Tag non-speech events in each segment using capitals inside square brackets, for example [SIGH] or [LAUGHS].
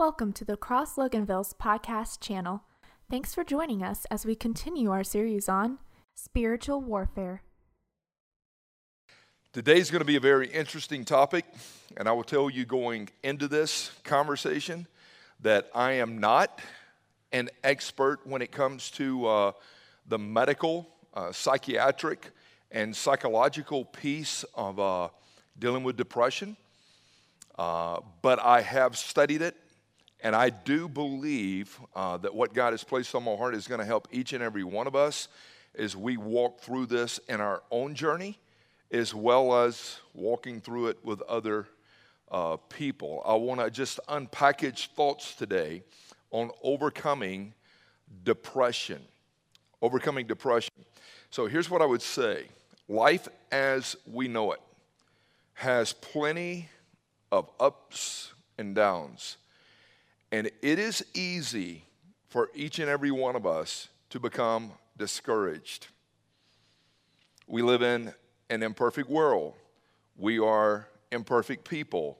Welcome to the Cross Loganville's podcast channel. Thanks for joining us as we continue our series on spiritual warfare. Today's going to be a very interesting topic, and I will tell you going into this conversation that I am not an expert when it comes to uh, the medical, uh, psychiatric, and psychological piece of uh, dealing with depression. Uh, but I have studied it and I do believe uh, that what God has placed on my heart is going to help each and every one of us as we walk through this in our own journey, as well as walking through it with other uh, people. I want to just unpackage thoughts today on overcoming depression. Overcoming depression. So here's what I would say life as we know it has plenty of ups and downs. And it is easy for each and every one of us to become discouraged. We live in an imperfect world. We are imperfect people.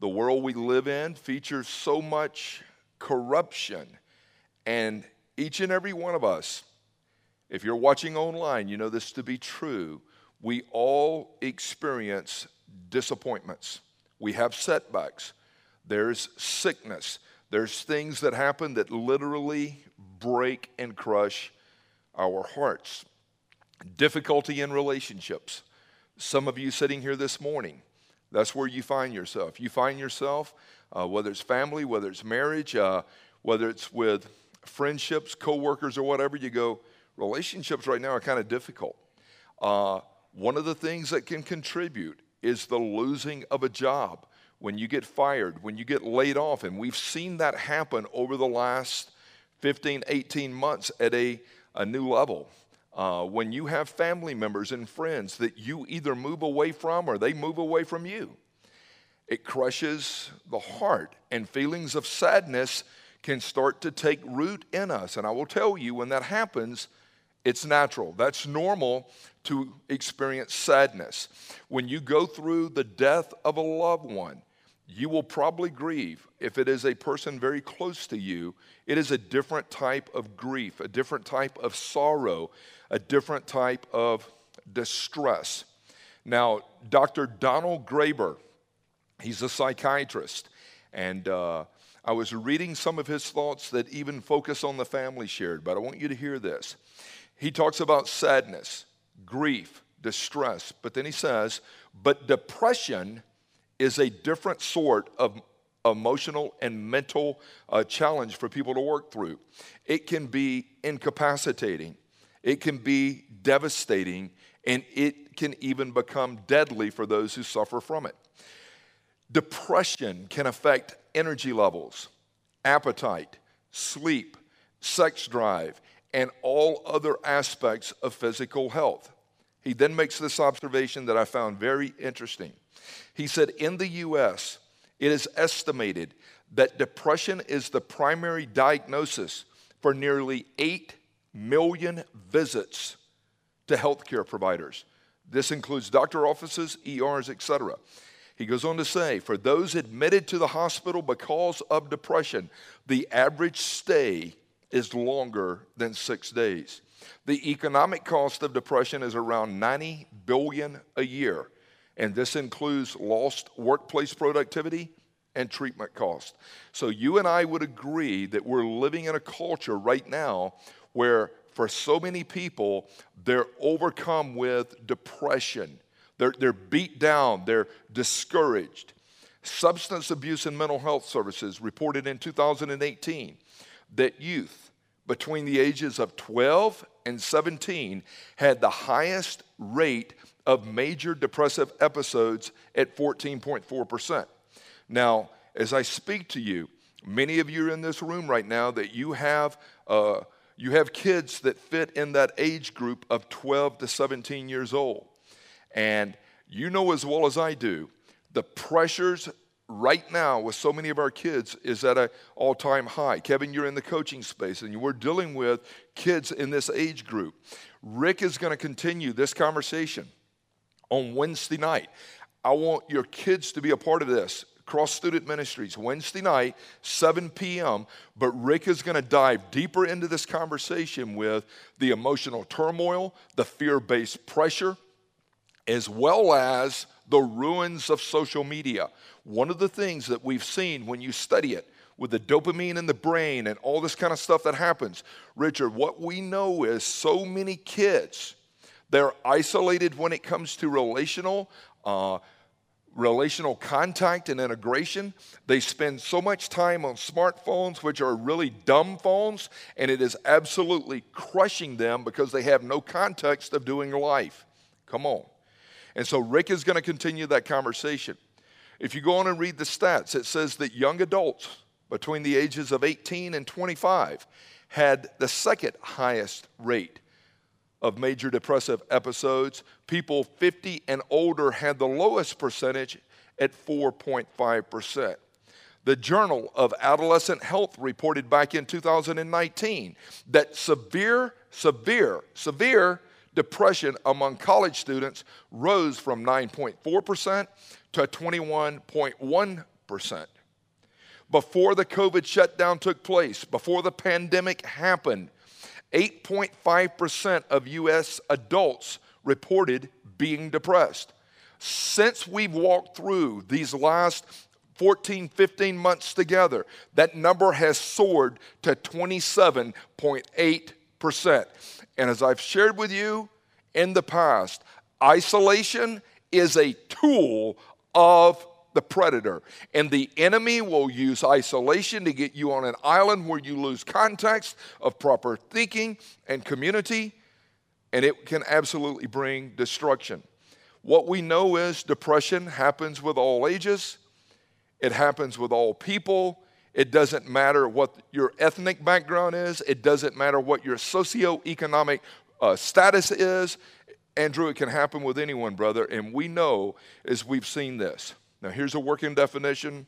The world we live in features so much corruption. And each and every one of us, if you're watching online, you know this to be true. We all experience disappointments. We have setbacks. There's sickness. There's things that happen that literally break and crush our hearts. Difficulty in relationships. Some of you sitting here this morning, that's where you find yourself. You find yourself, uh, whether it's family, whether it's marriage, uh, whether it's with friendships, coworkers, or whatever, you go, relationships right now are kind of difficult. Uh, one of the things that can contribute is the losing of a job when you get fired, when you get laid off. And we've seen that happen over the last 15, 18 months at a, a new level. Uh, when you have family members and friends that you either move away from or they move away from you, it crushes the heart, and feelings of sadness can start to take root in us. And I will tell you, when that happens, it's natural. That's normal to experience sadness. When you go through the death of a loved one, you will probably grieve. If it is a person very close to you, it is a different type of grief, a different type of sorrow, a different type of distress. Now, Dr. Donald Graber, he's a psychiatrist, and uh, I was reading some of his thoughts that even focus on the family shared, but I want you to hear this. He talks about sadness, grief, distress, but then he says, but depression is a different sort of emotional and mental uh, challenge for people to work through. It can be incapacitating, it can be devastating, and it can even become deadly for those who suffer from it. Depression can affect energy levels, appetite, sleep, sex drive, and all other aspects of physical health. He then makes this observation that I found very interesting. He said, In the US, it is estimated that depression is the primary diagnosis for nearly 8 million visits to healthcare providers. This includes doctor offices, ERs, etc. He goes on to say, for those admitted to the hospital because of depression, the average stay is longer than six days. The economic cost of depression is around 90 billion a year and this includes lost workplace productivity and treatment costs. So you and I would agree that we're living in a culture right now where for so many people, they're overcome with depression. They're, they're beat down, they're discouraged. Substance abuse and mental health services reported in 2018 that youth between the ages of 12 and 17 had the highest rate of major depressive episodes at 14.4%. Now, as I speak to you, many of you are in this room right now that you have, uh, you have kids that fit in that age group of 12 to 17 years old. And you know as well as I do, the pressures right now with so many of our kids is at an all-time high. Kevin, you're in the coaching space and we're dealing with kids in this age group. Rick is going to continue this conversation on Wednesday night. I want your kids to be a part of this. Cross Student Ministries, Wednesday night, 7 p.m. But Rick is going to dive deeper into this conversation with the emotional turmoil, the fear based pressure, as well as the ruins of social media. One of the things that we've seen when you study it with the dopamine in the brain and all this kind of stuff that happens, Richard, what we know is so many kids, they're isolated when it comes to relational. Uh, relational contact and integration. They spend so much time on smartphones, which are really dumb phones, and it is absolutely crushing them because they have no context of doing life. Come on. And so Rick is going to continue that conversation. If you go on and read the stats, it says that young adults between the ages of 18 and 25 had the second highest rate of major depressive episodes. People 50 and older had the lowest percentage at 4.5%. The Journal of Adolescent Health reported back in 2019 that severe, severe, severe depression among college students rose from 9.4% to 21.1%. Before the COVID shutdown took place, before the pandemic happened, 8.5% of US adults reported being depressed. Since we've walked through these last 14, 15 months together, that number has soared to 27.8%. And as I've shared with you in the past, isolation is a tool of the predator. And the enemy will use isolation to get you on an island where you lose context of proper thinking and community, and it can absolutely bring destruction. What we know is depression happens with all ages, it happens with all people, it doesn't matter what your ethnic background is. It doesn't matter what your socioeconomic uh, status is. Andrew, it can happen with anyone, brother. And we know as we've seen this. Now, here's a working definition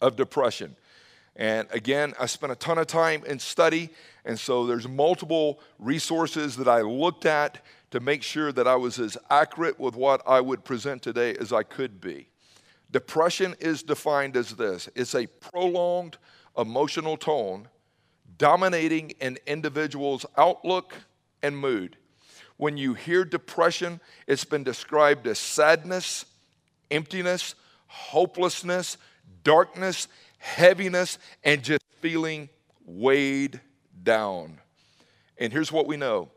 of depression. And again, I spent a ton of time in study, and so there's multiple resources that I looked at to make sure that I was as accurate with what I would present today as I could be. Depression is defined as this it's a prolonged emotional tone dominating an individual's outlook and mood. When you hear depression, it's been described as sadness, emptiness, hopelessness, darkness, heaviness, and just feeling weighed down. And here's what we know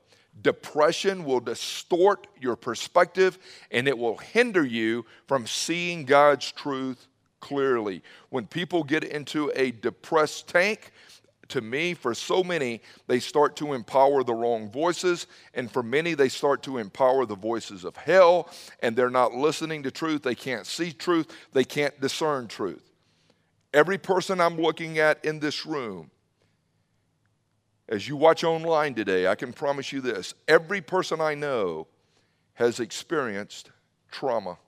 Depression will distort your perspective and it will hinder you from seeing God's truth clearly. When people get into a depressed tank, to me, for so many, they start to empower the wrong voices. And for many, they start to empower the voices of hell. And they're not listening to truth. They can't see truth. They can't discern truth. Every person I'm looking at in this room as you watch online today, I can promise you this every person I know has experienced trauma.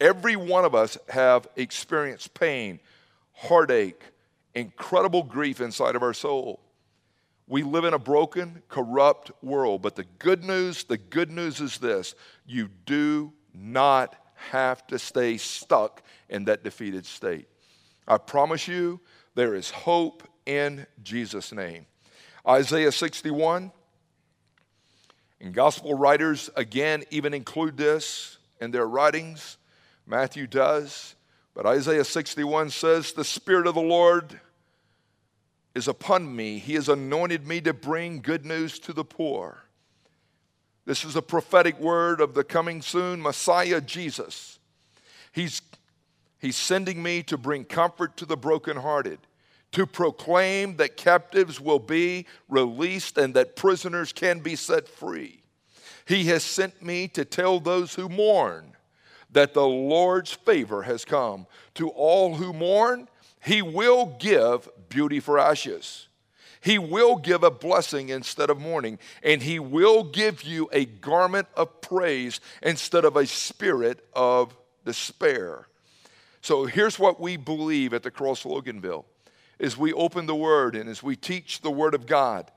Every one of us have experienced pain, heartache, incredible grief inside of our soul. We live in a broken, corrupt world, but the good news, the good news is this you do not have to stay stuck in that defeated state. I promise you, there is hope in Jesus' name. Isaiah 61. And gospel writers, again, even include this in their writings. Matthew does. But Isaiah 61 says, The Spirit of the Lord is upon me. He has anointed me to bring good news to the poor. This is a prophetic word of the coming soon Messiah Jesus. He's, he's sending me to bring comfort to the brokenhearted to proclaim that captives will be released and that prisoners can be set free. He has sent me to tell those who mourn that the Lord's favor has come. To all who mourn, He will give beauty for ashes. He will give a blessing instead of mourning, and He will give you a garment of praise instead of a spirit of despair. So here's what we believe at the Cross Loganville as we open the Word and as we teach the Word of God,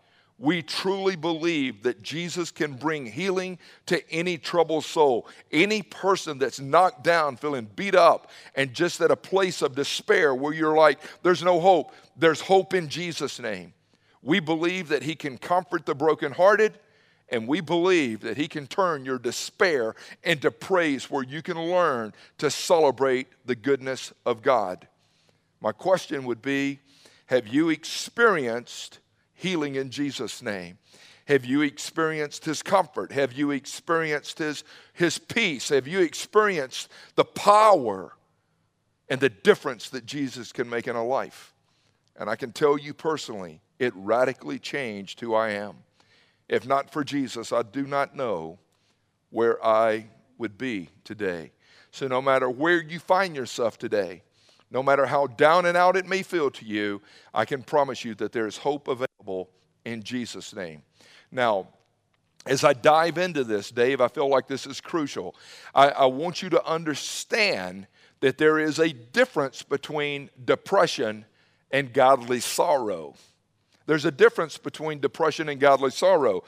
we truly believe that Jesus can bring healing to any troubled soul. Any person that's knocked down, feeling beat up, and just at a place of despair where you're like, there's no hope. There's hope in Jesus' name. We believe that He can comfort the brokenhearted, and we believe that He can turn your despair into praise where you can learn to celebrate the goodness of God. My question would be Have you experienced healing in Jesus' name? Have you experienced his comfort? Have you experienced his, his peace? Have you experienced the power and the difference that Jesus can make in a life? And I can tell you personally, it radically changed who I am. If not for Jesus, I do not know where I would be today. So, no matter where you find yourself today, no matter how down and out it may feel to you, I can promise you that there is hope available in Jesus' name. Now, as I dive into this, Dave, I feel like this is crucial. I, I want you to understand that there is a difference between depression and godly sorrow. There's a difference between depression and godly sorrow.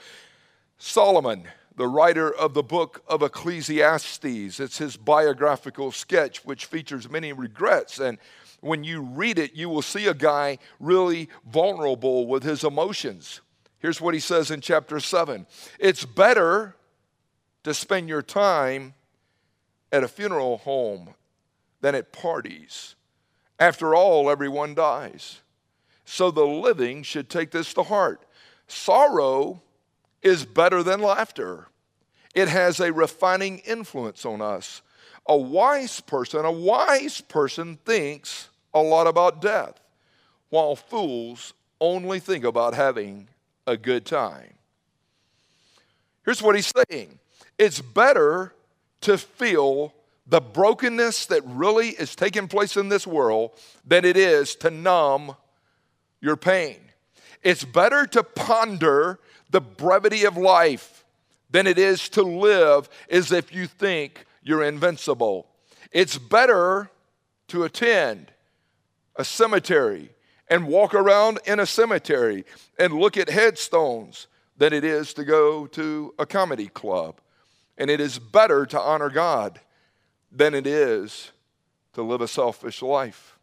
Solomon, the writer of the book of Ecclesiastes. It's his biographical sketch, which features many regrets. And when you read it, you will see a guy really vulnerable with his emotions. Here's what he says in chapter 7 It's better to spend your time at a funeral home than at parties. After all, everyone dies. So the living should take this to heart. Sorrow is better than laughter. It has a refining influence on us. A wise person, a wise person thinks a lot about death, while fools only think about having a good time. Here's what he's saying it's better to feel the brokenness that really is taking place in this world than it is to numb your pain. It's better to ponder the brevity of life than it is to live as if you think you're invincible. It's better to attend a cemetery and walk around in a cemetery and look at headstones than it is to go to a comedy club. And it is better to honor God than it is to live a selfish life.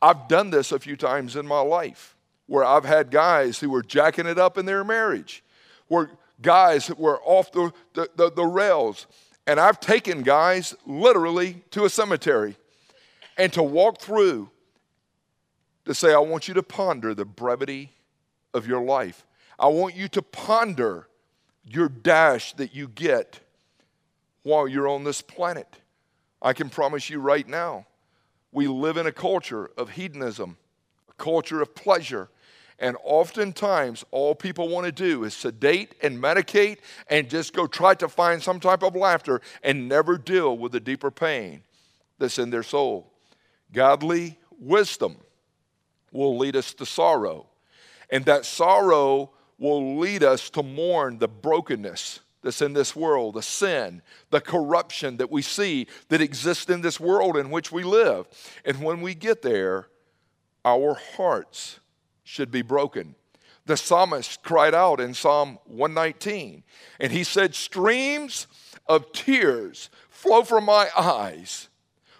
I've done this a few times in my life where I've had guys who were jacking it up in their marriage, where guys were off the, the, the, the rails. And I've taken guys literally to a cemetery and to walk through to say, I want you to ponder the brevity of your life. I want you to ponder your dash that you get while you're on this planet. I can promise you right now, we live in a culture of hedonism, a culture of pleasure, and oftentimes, all people want to do is sedate and medicate and just go try to find some type of laughter and never deal with the deeper pain that's in their soul. Godly wisdom will lead us to sorrow, and that sorrow will lead us to mourn the brokenness that's in this world, the sin, the corruption that we see that exists in this world in which we live. And when we get there, our hearts should be broken. The psalmist cried out in Psalm 119, and he said, Streams of tears flow from my eyes,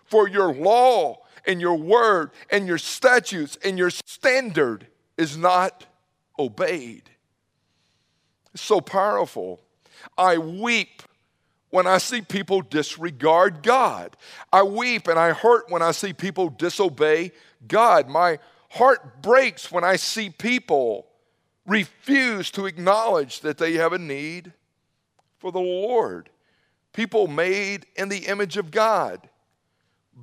for your law and your word and your statutes and your standard is not obeyed. It's so powerful. I weep when I see people disregard God. I weep and I hurt when I see people disobey God. My heart breaks when I see people refuse to acknowledge that they have a need for the Lord. People made in the image of God,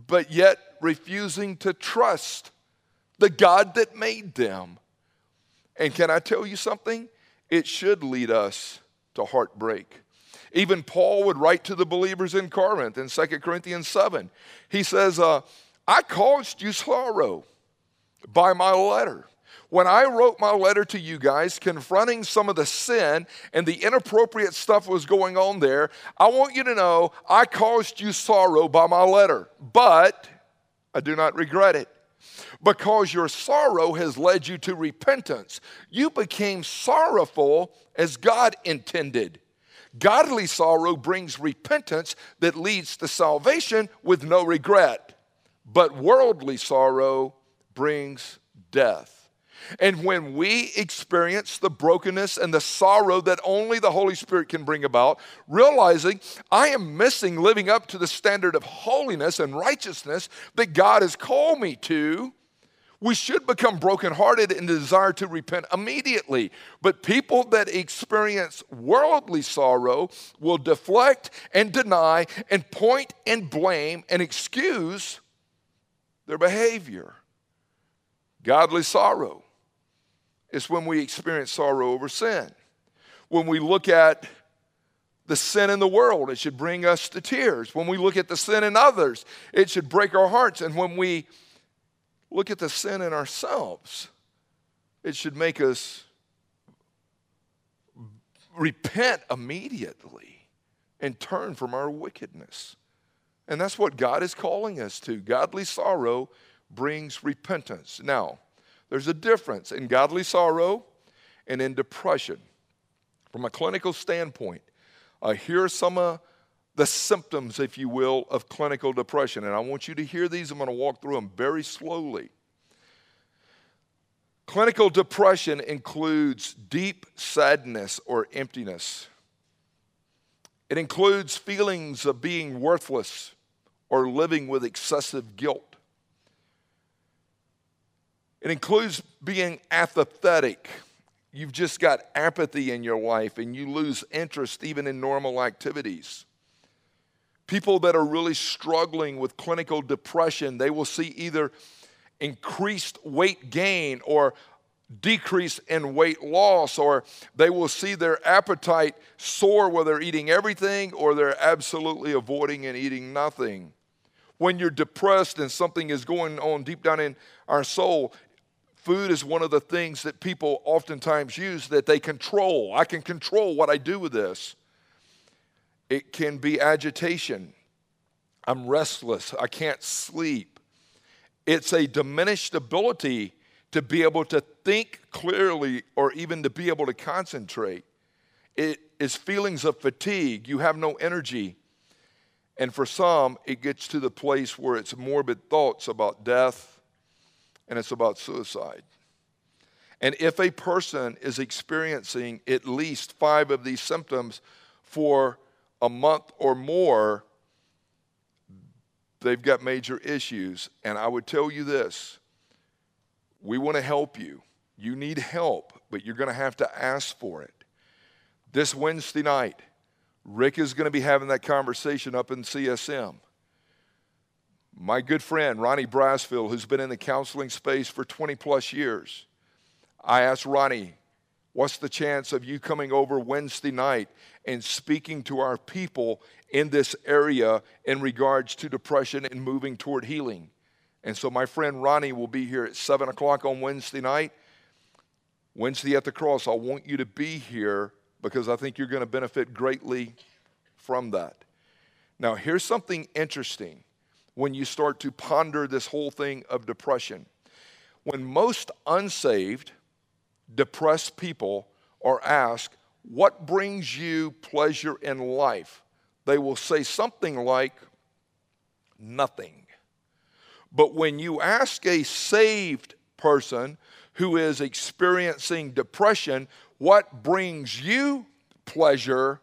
but yet refusing to trust the God that made them. And can I tell you something? It should lead us to heartbreak. Even Paul would write to the believers in Corinth in 2 Corinthians 7. He says, uh, I caused you sorrow by my letter. When I wrote my letter to you guys confronting some of the sin and the inappropriate stuff was going on there, I want you to know I caused you sorrow by my letter, but I do not regret it. because your sorrow has led you to repentance. You became sorrowful as God intended. Godly sorrow brings repentance that leads to salvation with no regret, but worldly sorrow brings death. And when we experience the brokenness and the sorrow that only the Holy Spirit can bring about, realizing I am missing living up to the standard of holiness and righteousness that God has called me to, we should become brokenhearted and desire to repent immediately. But people that experience worldly sorrow will deflect and deny and point and blame and excuse their behavior. Godly sorrow is when we experience sorrow over sin. When we look at the sin in the world, it should bring us to tears. When we look at the sin in others, it should break our hearts. And when we look at the sin in ourselves, it should make us repent immediately and turn from our wickedness. And that's what God is calling us to. Godly sorrow brings repentance. Now, there's a difference in godly sorrow and in depression. From a clinical standpoint, uh, here are some of the symptoms, if you will, of clinical depression. And I want you to hear these. I'm going to walk through them very slowly. Clinical depression includes deep sadness or emptiness. It includes feelings of being worthless or living with excessive guilt. It includes being apathetic. You've just got apathy in your life and you lose interest even in normal activities. People that are really struggling with clinical depression, they will see either increased weight gain or decrease in weight loss, or they will see their appetite soar where they're eating everything or they're absolutely avoiding and eating nothing. When you're depressed and something is going on deep down in our soul, Food is one of the things that people oftentimes use that they control. I can control what I do with this. It can be agitation. I'm restless. I can't sleep. It's a diminished ability to be able to think clearly or even to be able to concentrate. It is feelings of fatigue. You have no energy. And for some, it gets to the place where it's morbid thoughts about death and it's about suicide. And if a person is experiencing at least five of these symptoms for a month or more, they've got major issues. And I would tell you this we want to help you. You need help, but you're going to have to ask for it. This Wednesday night, Rick is going to be having that conversation up in CSM. My good friend, Ronnie Brasfield, who's been in the counseling space for 20 plus years, I asked Ronnie, What's the chance of you coming over Wednesday night and speaking to our people in this area in regards to depression and moving toward healing? And so my friend Ronnie will be here at 7 o'clock on Wednesday night. Wednesday at the cross, I want you to be here because I think you're going to benefit greatly from that. Now, here's something interesting when you start to ponder this whole thing of depression. When most unsaved, depressed people are asked, What brings you pleasure in life? They will say something like, Nothing. But when you ask a saved person who is experiencing depression, What brings you pleasure?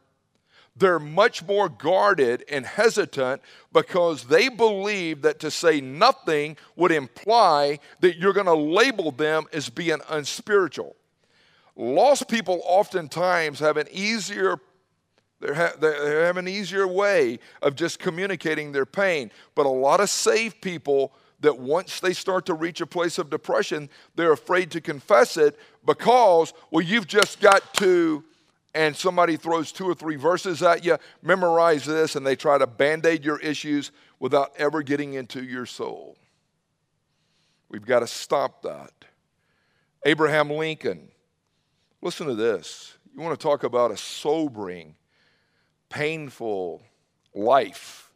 They're much more guarded and hesitant because they believe that to say nothing would imply that you're going to label them as being unspiritual. Lost people oftentimes have an easier they have an easier way of just communicating their pain. But a lot of saved people that once they start to reach a place of depression, they're afraid to confess it because, well, you've just got to and somebody throws two or three verses at you, memorize this, and they try to band aid your issues without ever getting into your soul. We've got to stop that. Abraham Lincoln, listen to this. You want to talk about a sobering, painful life.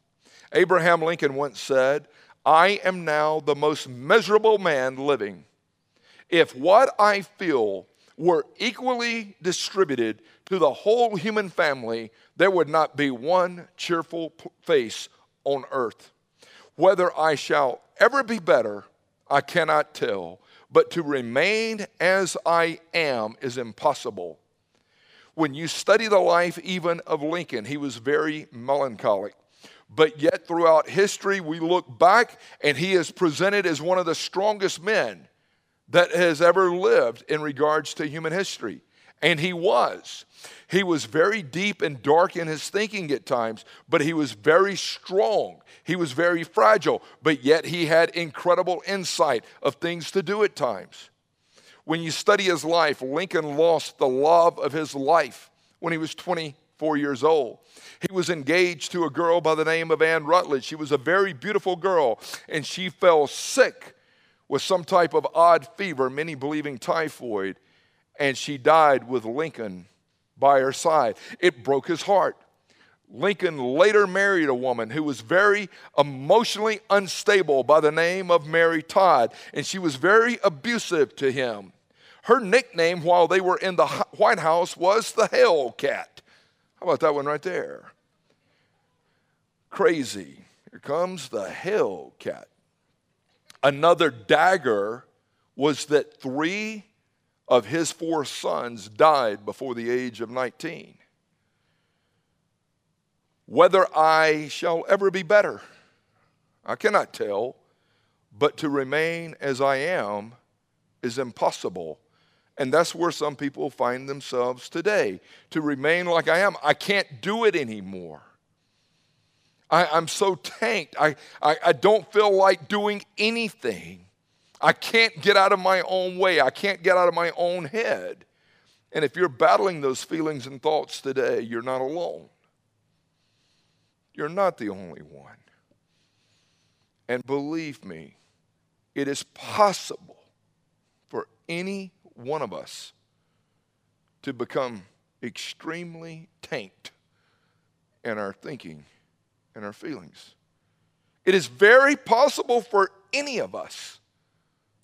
Abraham Lincoln once said, I am now the most miserable man living. If what I feel were equally distributed to the whole human family, there would not be one cheerful face on earth. Whether I shall ever be better, I cannot tell, but to remain as I am is impossible. When you study the life even of Lincoln, he was very melancholic. But yet, throughout history, we look back and he is presented as one of the strongest men that has ever lived in regards to human history. And he was. He was very deep and dark in his thinking at times, but he was very strong. He was very fragile, but yet he had incredible insight of things to do at times. When you study his life, Lincoln lost the love of his life when he was 24 years old. He was engaged to a girl by the name of Ann Rutledge. She was a very beautiful girl, and she fell sick with some type of odd fever, many believing typhoid, and she died with Lincoln by her side. It broke his heart. Lincoln later married a woman who was very emotionally unstable by the name of Mary Todd, and she was very abusive to him. Her nickname while they were in the White House was the Hellcat. How about that one right there? Crazy. Here comes the Hellcat. Another dagger was that three of his four sons died before the age of 19. Whether I shall ever be better, I cannot tell, but to remain as I am is impossible. And that's where some people find themselves today. To remain like I am, I can't do it anymore. I, am so tanked. I, I, I don't feel like doing anything. I can't get out of my own way. I can't get out of my own head. And if you're battling those feelings and thoughts today, you're not alone. You're not the only one. And believe me, it is possible for any one of us to become extremely tanked in our thinking and our feelings. It is very possible for any of us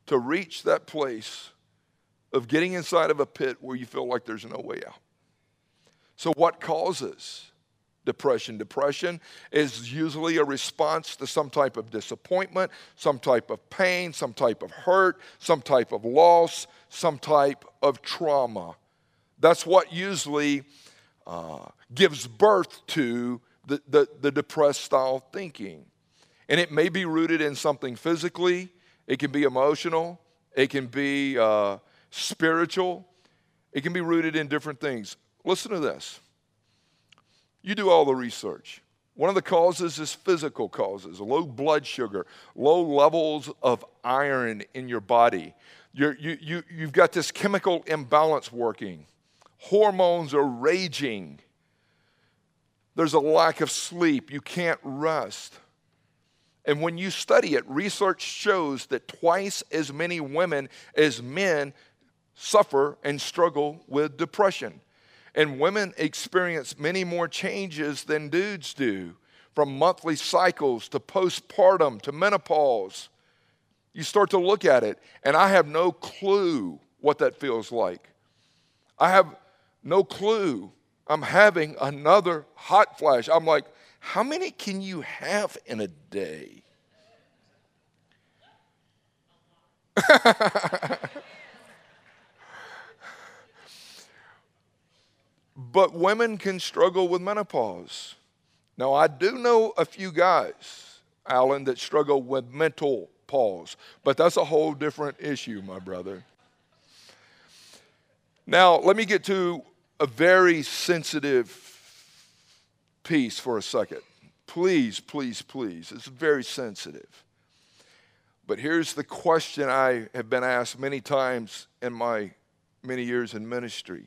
to reach that place of getting inside of a pit where you feel like there's no way out. So, what causes depression? Depression is usually a response to some type of disappointment, some type of pain, some type of hurt, some type of loss, some type of trauma. That's what usually uh, gives birth to the, the, the depressed style thinking. And it may be rooted in something physically, it can be emotional, it can be uh, spiritual, it can be rooted in different things. Listen to this. You do all the research. One of the causes is physical causes low blood sugar, low levels of iron in your body. You're, you, you, you've got this chemical imbalance working, hormones are raging. There's a lack of sleep. You can't rest. And when you study it, research shows that twice as many women as men suffer and struggle with depression. And women experience many more changes than dudes do, from monthly cycles to postpartum to menopause. You start to look at it, and I have no clue what that feels like. I have no clue. I'm having another hot flash. I'm like, how many can you have in a day? [LAUGHS] but women can struggle with menopause. Now, I do know a few guys, Alan, that struggle with mental pause, but that's a whole different issue, my brother. Now, let me get to a very sensitive piece for a second. Please, please, please. It's very sensitive. But here's the question I have been asked many times in my many years in ministry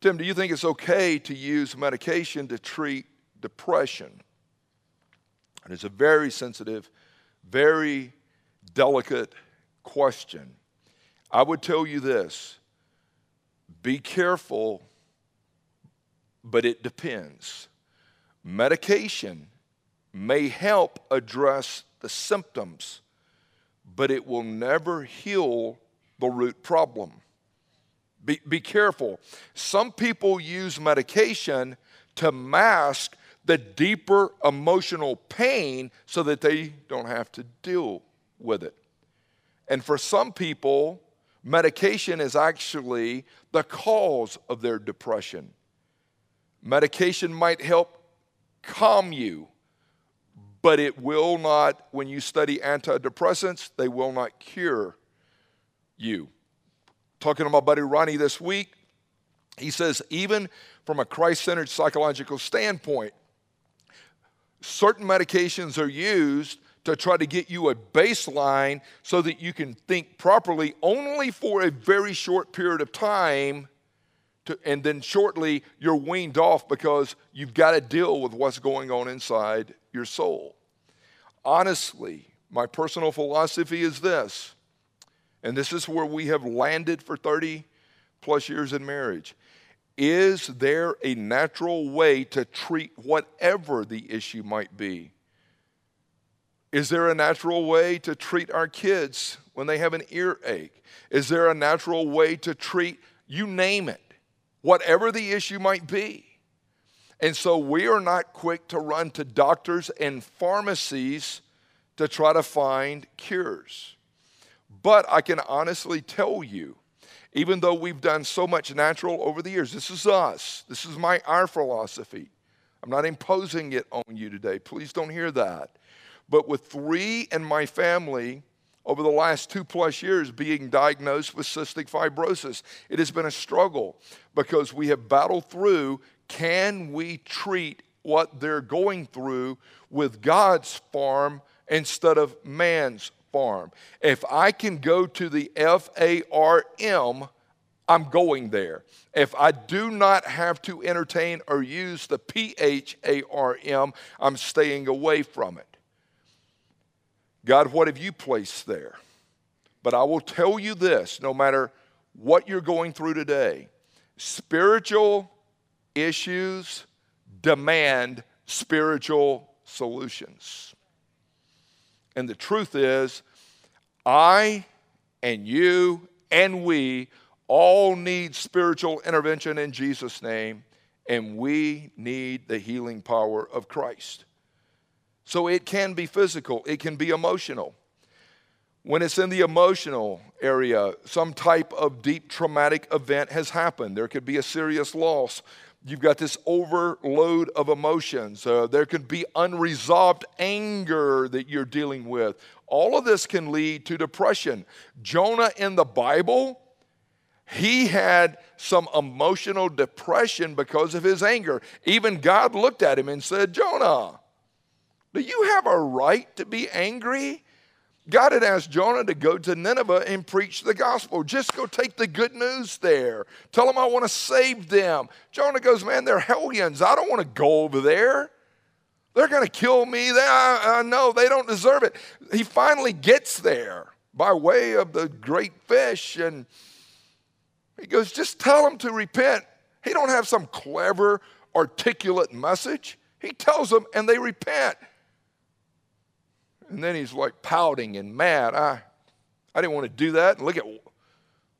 Tim, do you think it's okay to use medication to treat depression? And it's a very sensitive, very delicate question. I would tell you this be careful, but it depends. Medication may help address the symptoms, but it will never heal the root problem. Be, be careful. Some people use medication to mask the deeper emotional pain so that they don't have to deal with it. And for some people, medication is actually the cause of their depression. Medication might help calm you, but it will not, when you study antidepressants, they will not cure you. Talking to my buddy Ronnie this week, he says, even from a Christ centered psychological standpoint, certain medications are used to try to get you a baseline so that you can think properly only for a very short period of time. To, and then shortly you're weaned off because you've got to deal with what's going on inside your soul. Honestly, my personal philosophy is this, and this is where we have landed for 30 plus years in marriage. Is there a natural way to treat whatever the issue might be? Is there a natural way to treat our kids when they have an earache? Is there a natural way to treat, you name it, whatever the issue might be? And so we are not quick to run to doctors and pharmacies to try to find cures. But I can honestly tell you, even though we've done so much natural over the years, this is us. This is my our philosophy. I'm not imposing it on you today. Please don't hear that. But with three in my family over the last two plus years being diagnosed with cystic fibrosis, it has been a struggle because we have battled through can we treat what they're going through with God's farm instead of man's farm? If I can go to the F A R M, I'm going there. If I do not have to entertain or use the P H A R M, I'm staying away from it. God, what have you placed there? But I will tell you this no matter what you're going through today, spiritual issues demand spiritual solutions. And the truth is, I and you and we all need spiritual intervention in Jesus' name, and we need the healing power of Christ. So it can be physical, it can be emotional. When it's in the emotional area, some type of deep traumatic event has happened. There could be a serious loss. You've got this overload of emotions. Uh, there could be unresolved anger that you're dealing with. All of this can lead to depression. Jonah in the Bible, he had some emotional depression because of his anger. Even God looked at him and said, Jonah, do you have a right to be angry? God had asked Jonah to go to Nineveh and preach the gospel. Just go take the good news there. Tell them I want to save them. Jonah goes, Man, they're hellions. I don't want to go over there. They're going to kill me. They, I, I know they don't deserve it. He finally gets there by way of the great fish, and he goes, Just tell them to repent. He don't have some clever, articulate message. He tells them, and they repent. And then he's like pouting and mad. I, I didn't want to do that. And look at, look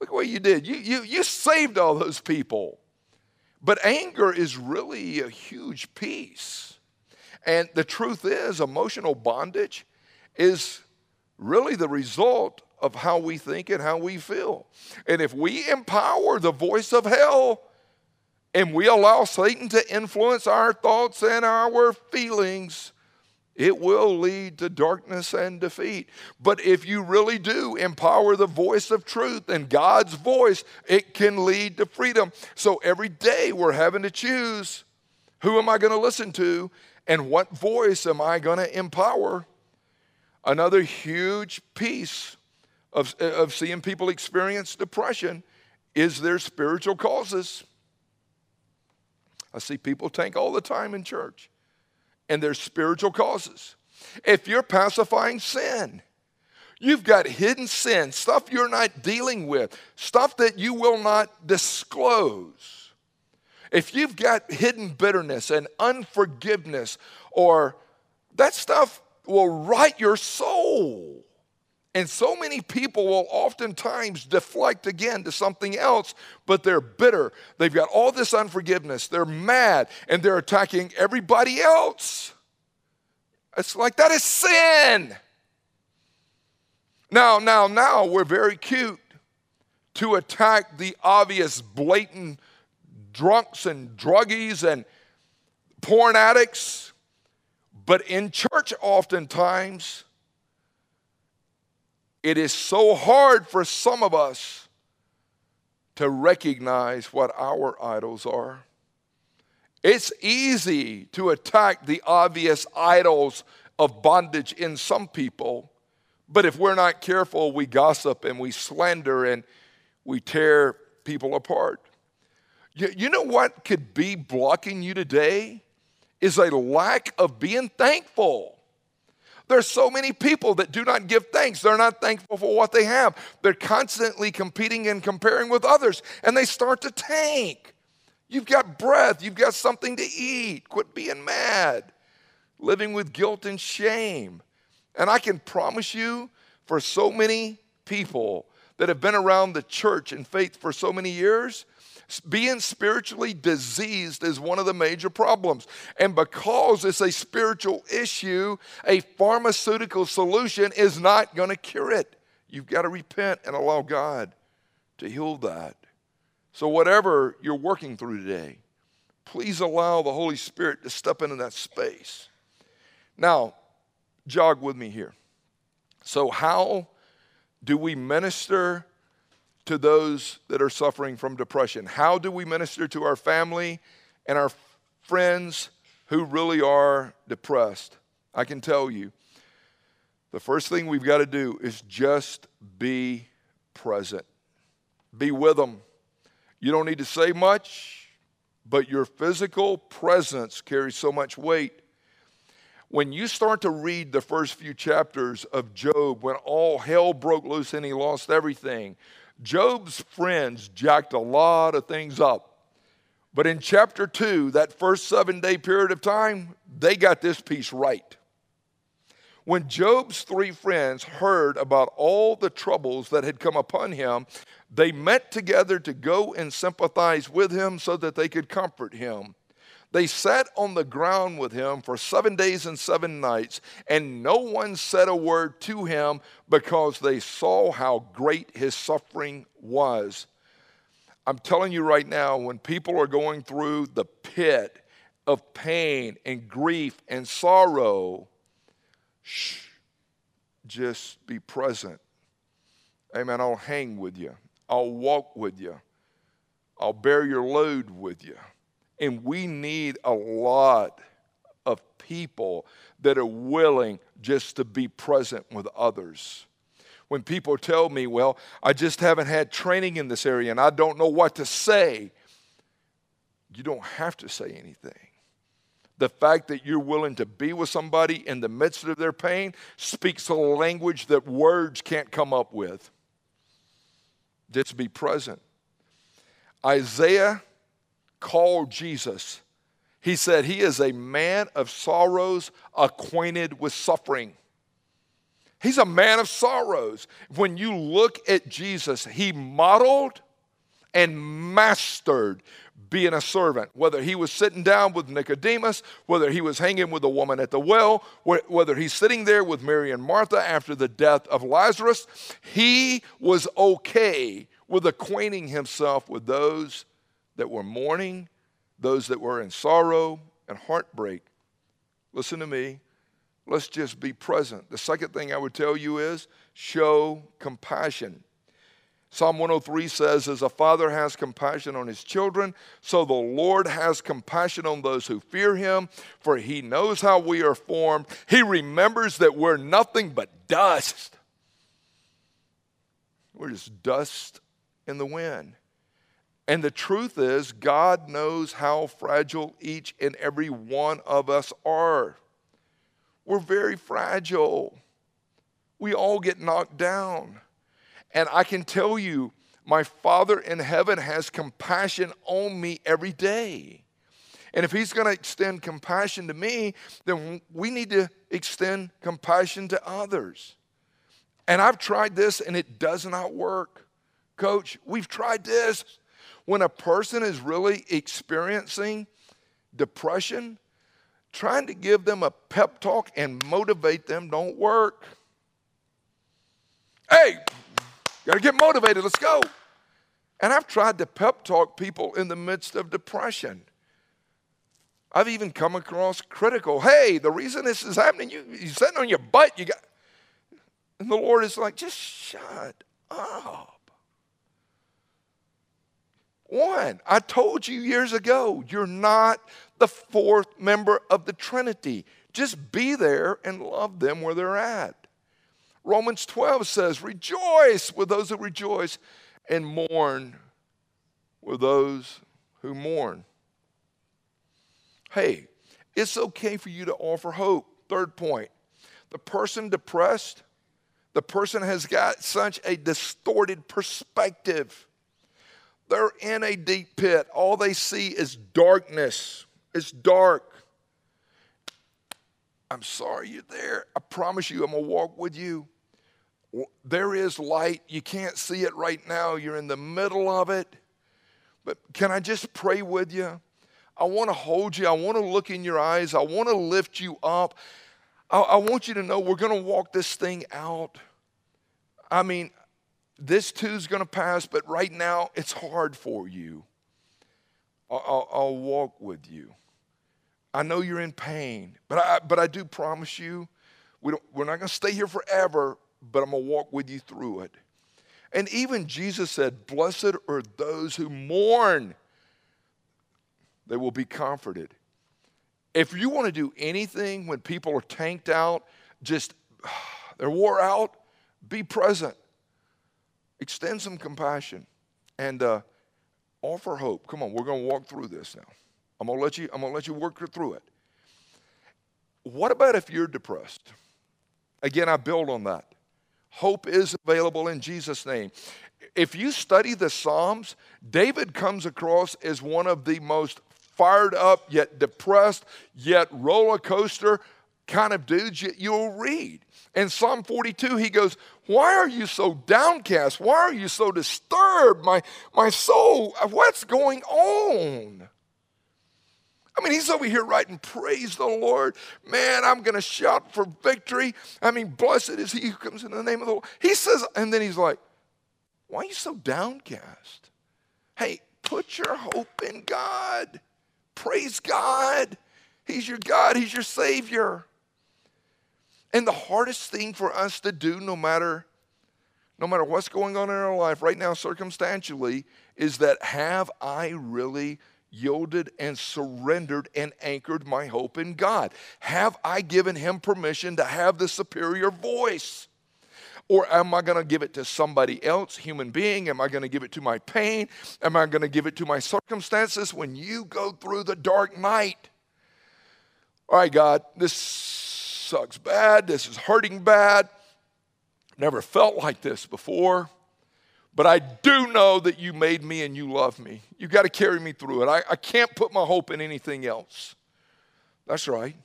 at what you did. You, you, you saved all those people. But anger is really a huge piece. And the truth is, emotional bondage is really the result of how we think and how we feel. And if we empower the voice of hell and we allow Satan to influence our thoughts and our feelings, it will lead to darkness and defeat. But if you really do empower the voice of truth and God's voice, it can lead to freedom. So every day we're having to choose who am I going to listen to and what voice am I going to empower? Another huge piece of, of seeing people experience depression is their spiritual causes. I see people tank all the time in church and there's spiritual causes. If you're pacifying sin, you've got hidden sin, stuff you're not dealing with, stuff that you will not disclose. If you've got hidden bitterness and unforgiveness, or that stuff will right your soul. And so many people will oftentimes deflect again to something else, but they're bitter. They've got all this unforgiveness. They're mad and they're attacking everybody else. It's like that is sin. Now, now, now, we're very cute to attack the obvious, blatant drunks and druggies and porn addicts. But in church, oftentimes, it is so hard for some of us to recognize what our idols are. It's easy to attack the obvious idols of bondage in some people but if we're not careful, we gossip and we slander and we tear people apart. You, you know what could be blocking you today? Is a lack of being thankful. There's so many people that do not give thanks. They're not thankful for what they have. They're constantly competing and comparing with others, and they start to tank. You've got breath, you've got something to eat. Quit being mad, living with guilt and shame. And I can promise you, for so many people that have been around the church and faith for so many years, being spiritually diseased is one of the major problems. And because it's a spiritual issue, a pharmaceutical solution is not going to cure it. You've got to repent and allow God to heal that. So, whatever you're working through today, please allow the Holy Spirit to step into that space. Now, jog with me here. So, how do we minister to those that are suffering from depression? How do we minister to our family and our friends who really are depressed? I can tell you, the first thing we've got to do is just be present, be with them. You don't need to say much, but your physical presence carries so much weight when you start to read the first few chapters of Job, when all hell broke loose and he lost everything, Job's friends jacked a lot of things up. But in chapter two, that first seven day period of time, they got this piece right. When Job's three friends heard about all the troubles that had come upon him, they met together to go and sympathize with him so that they could comfort him. They sat on the ground with him for seven days and seven nights, and no one said a word to him because they saw how great his suffering was. I'm telling you right now, when people are going through the pit of pain and grief and sorrow, shh, just be present. Amen. I'll hang with you, I'll walk with you, I'll bear your load with you. And we need a lot of people that are willing just to be present with others. When people tell me, well, I just haven't had training in this area and I don't know what to say, you don't have to say anything. The fact that you're willing to be with somebody in the midst of their pain speaks a language that words can't come up with. Just be present. Isaiah called Jesus, he said, He is a man of sorrows, acquainted with suffering. He's a man of sorrows. When you look at Jesus, he modeled and mastered being a servant, whether he was sitting down with Nicodemus, whether he was hanging with the woman at the well, whether he's sitting there with Mary and Martha after the death of Lazarus, he was okay with acquainting himself with those that were mourning, those that were in sorrow and heartbreak. Listen to me. Let's just be present. The second thing I would tell you is show compassion. Psalm 103 says, As a father has compassion on his children, so the Lord has compassion on those who fear him, for he knows how we are formed. He remembers that we're nothing but dust. We're just dust in the wind. And the truth is, God knows how fragile each and every one of us are. We're very fragile. We all get knocked down. And I can tell you, my Father in heaven has compassion on me every day. And if he's going to extend compassion to me, then we need to extend compassion to others. And I've tried this and it does not work. Coach, we've tried this. When a person is really experiencing depression, trying to give them a pep talk and motivate them don't work. Hey, gotta get motivated, let's go. And I've tried to pep talk people in the midst of depression. I've even come across critical. Hey, the reason this is happening, you, you're sitting on your butt, you got. And the Lord is like, just shut up. One, I told you years ago, you're not the fourth member of the Trinity. Just be there and love them where they're at. Romans 12 says, Rejoice with those who rejoice and mourn with those who mourn. Hey, it's okay for you to offer hope. Third point the person depressed, the person has got such a distorted perspective. They're in a deep pit. All they see is darkness. It's dark. I'm sorry you're there. I promise you, I'm going to walk with you. There is light. You can't see it right now. You're in the middle of it. But can I just pray with you? I want to hold you. I want to look in your eyes. I want to lift you up. I, I want you to know we're going to walk this thing out. I mean, this too is going to pass, but right now it's hard for you. I'll, I'll, I'll walk with you. I know you're in pain, but I, but I do promise you, we don't, we're not going to stay here forever, but I'm going to walk with you through it. And even Jesus said, Blessed are those who mourn, they will be comforted. If you want to do anything when people are tanked out, just [SIGHS] they're wore out, be present. Extend some compassion and uh, offer hope. Come on, we're going to walk through this now. I'm going to let you. I'm going to let you work through it. What about if you're depressed? Again, I build on that. Hope is available in Jesus' name. If you study the Psalms, David comes across as one of the most fired up, yet depressed, yet roller coaster kind of dudes you'll read. In Psalm 42, he goes, Why are you so downcast? Why are you so disturbed? My, my soul, what's going on? I mean, he's over here writing, Praise the Lord. Man, I'm going to shout for victory. I mean, blessed is he who comes in the name of the Lord. He says, and then he's like, Why are you so downcast? Hey, put your hope in God. Praise God. He's your God, He's your Savior. And the hardest thing for us to do, no matter, no matter what's going on in our life right now, circumstantially, is that have I really yielded and surrendered and anchored my hope in God? Have I given Him permission to have the superior voice? Or am I going to give it to somebody else, human being? Am I going to give it to my pain? Am I going to give it to my circumstances? When you go through the dark night, all right, God, this sucks bad. This is hurting bad. Never felt like this before. But I do know that you made me and you love me. You got to carry me through it. I, I can't put my hope in anything else. That's right.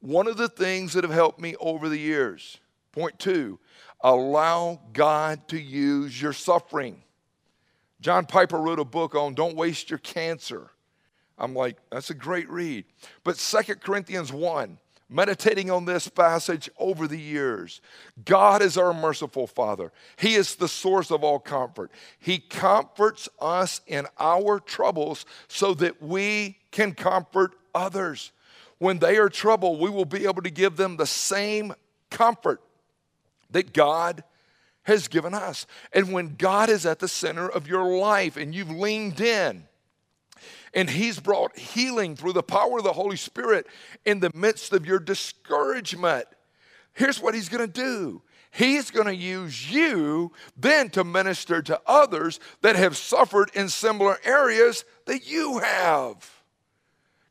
One of the things that have helped me over the years, point two, allow God to use your suffering. John Piper wrote a book on Don't Waste Your Cancer. I'm like, that's a great read. But Second Corinthians 1, meditating on this passage over the years. God is our merciful Father. He is the source of all comfort. He comforts us in our troubles so that we can comfort others. When they are troubled, we will be able to give them the same comfort that God has given us. And when God is at the center of your life and you've leaned in, and He's brought healing through the power of the Holy Spirit in the midst of your discouragement. Here's what He's going to do He's going to use you then to minister to others that have suffered in similar areas that you have.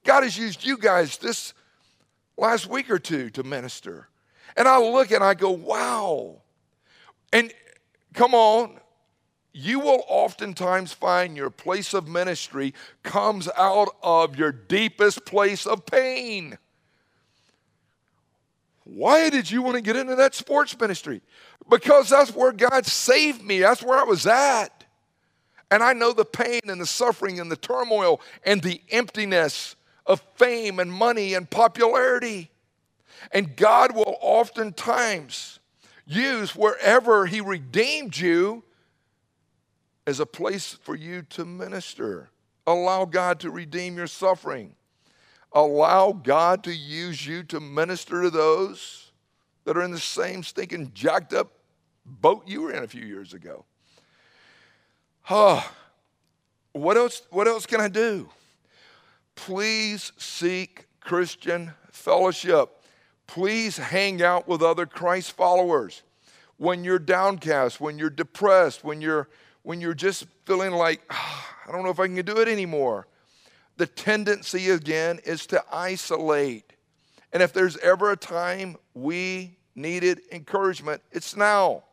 God has used you guys this last week or two to minister. And I look and I go, wow. And come on, you will oftentimes find your place of ministry comes out of your deepest place of pain. Why did you want to get into that sports ministry? Because that's where God saved me. That's where I was at. And I know the pain and the suffering and the turmoil and the emptiness of fame and money and popularity. And God will oftentimes use wherever He redeemed you as a place for you to minister. Allow God to redeem your suffering. Allow God to use you to minister to those that are in the same stinking jacked up boat you were in a few years ago. Oh, what else, what else can I do? Please seek Christian fellowship. Please hang out with other Christ followers. When you're downcast, when you're depressed, when you're when you're just feeling like, oh, I don't know if I can do it anymore. The tendency again is to isolate. And if there's ever a time we needed encouragement, it's now.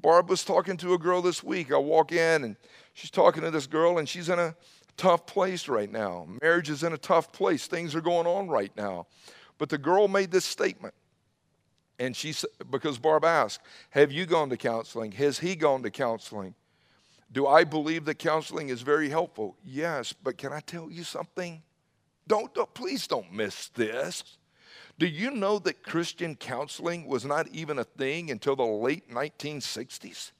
Barb was talking to a girl this week. I walk in and she's talking to this girl, and she's in a tough place right now. Marriage is in a tough place. Things are going on right now. But the girl made this statement. And she said, because Barb asked, Have you gone to counseling? Has he gone to counseling? Do I believe that counseling is very helpful? Yes, but can I tell you something? Don't, don't, please don't miss this. Do you know that Christian counseling was not even a thing until the late 1960s?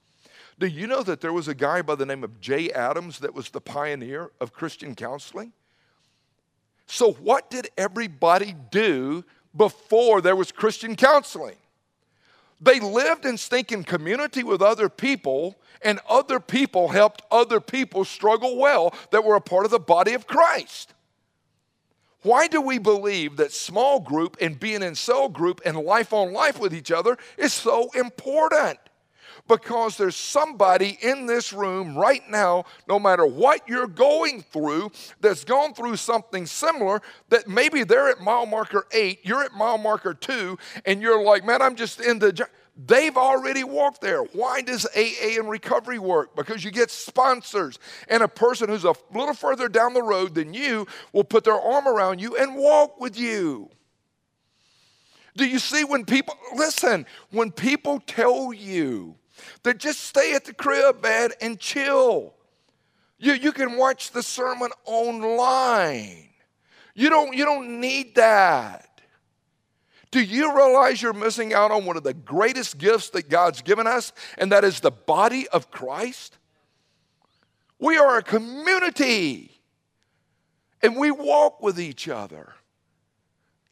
Do you know that there was a guy by the name of Jay Adams that was the pioneer of Christian counseling? So, what did everybody do before there was Christian counseling? They lived in stinking community with other people, and other people helped other people struggle well that were a part of the body of Christ. Why do we believe that small group and being in cell group and life on life with each other is so important? Because there's somebody in this room right now, no matter what you're going through, that's gone through something similar that maybe they're at mile marker eight, you're at mile marker two, and you're like, man, I'm just in the. They've already walked there. Why does AA and recovery work? Because you get sponsors, and a person who's a little further down the road than you will put their arm around you and walk with you. Do you see when people, listen, when people tell you that just stay at the crib, man, and chill. You, you can watch the sermon online. You don't, you don't need that. Do you realize you're missing out on one of the greatest gifts that God's given us, and that is the body of Christ? We are a community, and we walk with each other.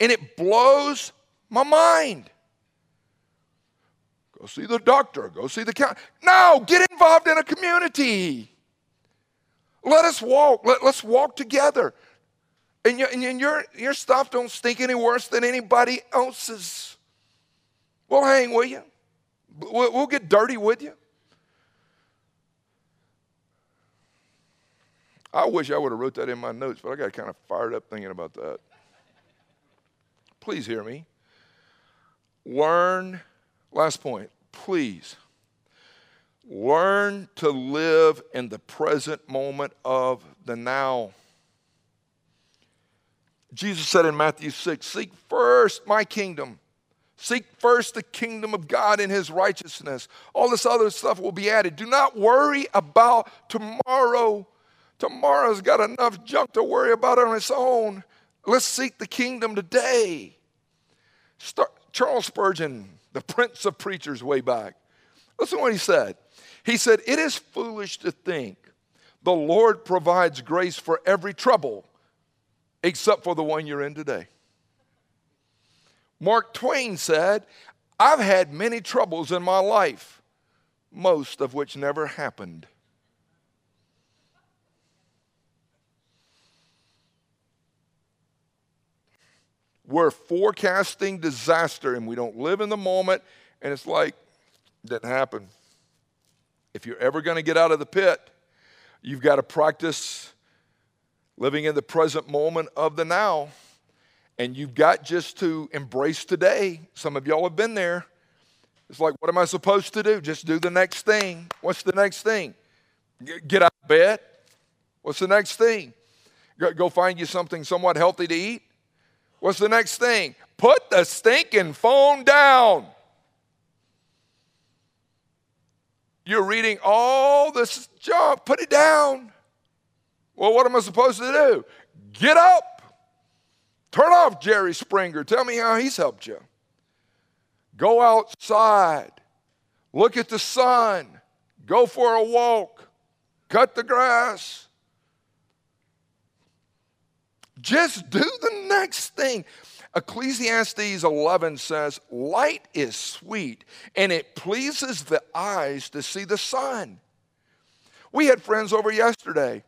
And it blows my mind. Go see the doctor. Go see the counselor. No, get involved in a community. Let us walk. Let, us walk together. And, your, and your, your stuff don't stink any worse than anybody else's. We'll hang with you. We'll, we'll get dirty with you. I wish I would have wrote that in my notes, but I got kind of fired up thinking about that. Please hear me. Learn, last point, please learn to live in the present moment of the now. Jesus said in Matthew 6 Seek first my kingdom. Seek first the kingdom of God and his righteousness. All this other stuff will be added. Do not worry about tomorrow. Tomorrow's got enough junk to worry about on its own. Let's seek the kingdom today. Start, Charles Spurgeon the prince of preachers way back. Listen to what he said. He said, It is foolish to think the Lord provides grace for every trouble except for the one you're in today. Mark Twain said, I've had many troubles in my life, most of which never happened. We're forecasting disaster and we don't live in the moment, and it's like, didn't happen. If you're ever going to get out of the pit, you've got to practice living in the present moment of the now. And you've got just to embrace today. Some of y'all have been there. It's like, what am I supposed to do? Just do the next thing. What's the next thing? Get out of bed. What's the next thing? Go find you something somewhat healthy to eat. What's the next thing? Put the stinking phone down. You're reading all this junk, put it down. Well, what am I supposed to do? Get up. Turn off Jerry Springer. Tell me how he's helped you. Go outside. Look at the sun. Go for a walk. Cut the grass. Just do the next thing. Ecclesiastes 11 says, Light is sweet, and it pleases the eyes to see the sun. We had friends over yesterday,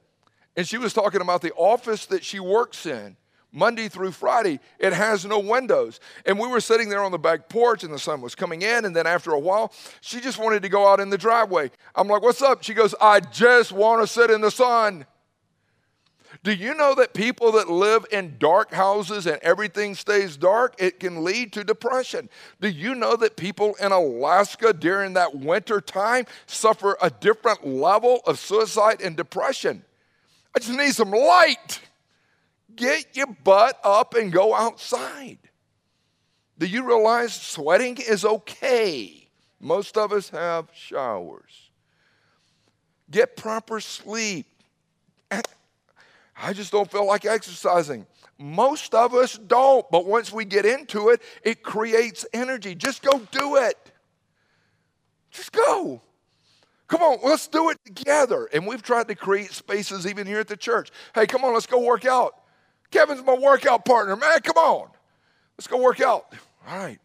and she was talking about the office that she works in. Monday through Friday, it has no windows. And we were sitting there on the back porch, and the sun was coming in. And then after a while, she just wanted to go out in the driveway. I'm like, What's up? She goes, I just want to sit in the sun. Do you know that people that live in dark houses and everything stays dark, it can lead to depression? Do you know that people in Alaska during that winter time suffer a different level of suicide and depression? I just need some light. Get your butt up and go outside. Do you realize sweating is okay? Most of us have showers. Get proper sleep. I just don't feel like exercising. Most of us don't, but once we get into it, it creates energy. Just go do it. Just go. Come on, let's do it together. And we've tried to create spaces even here at the church. Hey, come on, let's go work out. Kevin's my workout partner, man. Come on. Let's go work out. All right.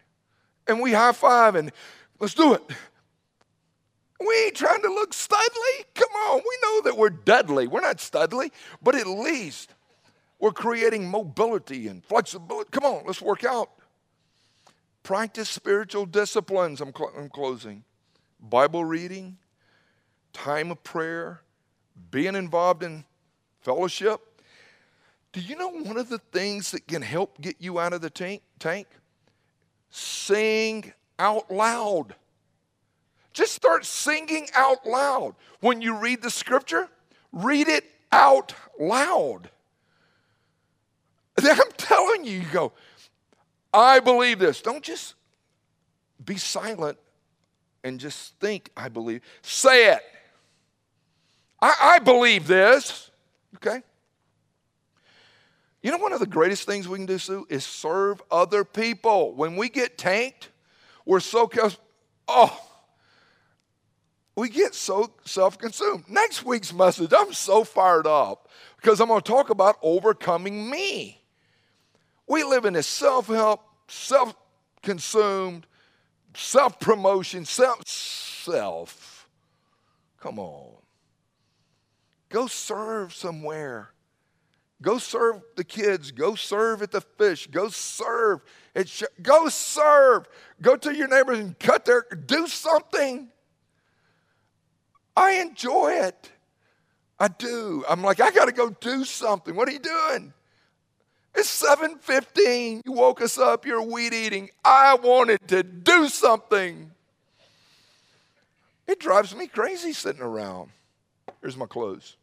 And we high five and let's do it. We ain't trying to look studly. Come on, we know that we're Dudley. We're not studly, but at least we're creating mobility and flexibility. Come on, let's work out. Practice spiritual disciplines. I'm, cl- I'm closing. Bible reading, time of prayer, being involved in fellowship. Do you know one of the things that can help get you out of the tank? tank? Sing out loud. Just start singing out loud. When you read the scripture, read it out loud. [LAUGHS] I'm telling you, you go, I believe this. Don't just be silent and just think, I believe. Say it. I, I believe this. Okay? You know, one of the greatest things we can do, Sue, is serve other people. When we get tanked, we're so, oh, we get so self consumed. Next week's message, I'm so fired up because I'm going to talk about overcoming me. We live in a self help, self consumed, self promotion, self self. Come on. Go serve somewhere. Go serve the kids. Go serve at the fish. Go serve. At sh- go serve. Go to your neighbors and cut their, do something. I enjoy it. I do. I'm like, I got to go do something. What are you doing? It's 7:15. You woke us up. You're weed eating. I wanted to do something. It drives me crazy sitting around. Here's my clothes.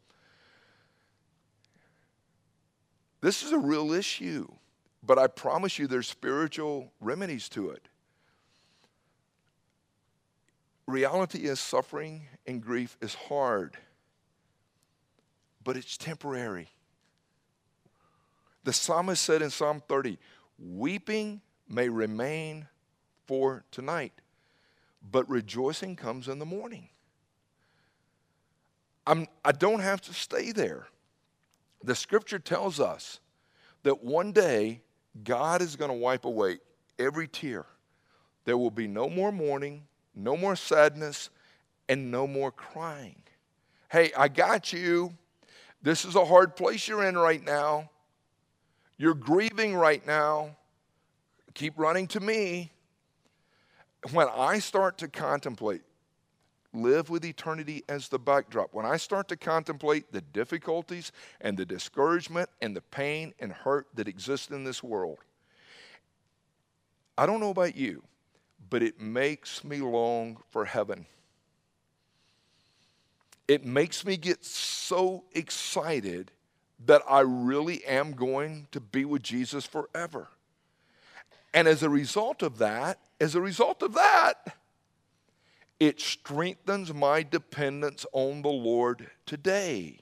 This is a real issue, but I promise you there's spiritual remedies to it. Reality is suffering and grief is hard, but it's temporary. The psalmist said in Psalm 30 Weeping may remain for tonight, but rejoicing comes in the morning. I'm, I don't have to stay there. The scripture tells us that one day God is going to wipe away every tear. There will be no more mourning, no more sadness, and no more crying. Hey, I got you. This is a hard place you're in right now. You're grieving right now. Keep running to me. When I start to contemplate, live with eternity as the backdrop, when I start to contemplate the difficulties and the discouragement and the pain and hurt that exist in this world, I don't know about you, but it makes me long for heaven. It makes me get so excited that I really am going to be with Jesus forever. And as a result of that, as a result of that, it strengthens my dependence on the Lord today.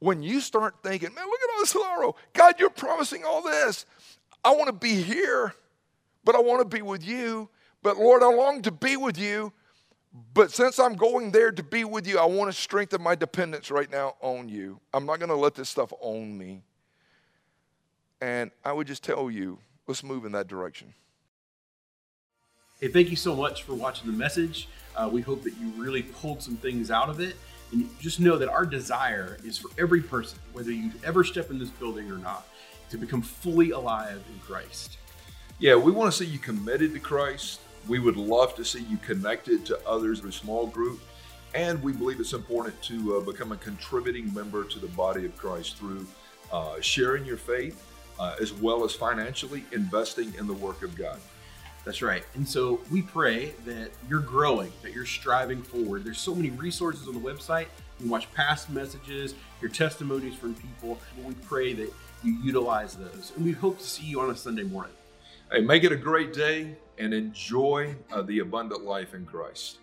When you start thinking, man, look at all this sorrow. God, you're promising all this. I want to be here, but I want to be with you. But Lord, I long to be with you. But since I'm going there to be with you, I want to strengthen my dependence right now on you. I'm not going to let this stuff own me. And I would just tell you, let's move in that direction. Hey, thank you so much for watching the message. Uh, we hope that you really pulled some things out of it. And just know that our desire is for every person, whether you ever step in this building or not, to become fully alive in Christ. Yeah, we want to see you committed to Christ. We would love to see you connected to others in a small group. And we believe it's important to uh, become a contributing member to the body of Christ through uh, sharing your faith uh, as well as financially investing in the work of God. That's right. And so we pray that you're growing, that you're striving forward. There's so many resources on the website. You can watch past messages, your testimonies from people. We pray that you utilize those. And we hope to see you on a Sunday morning. Hey, make it a great day and enjoy uh, the abundant life in Christ.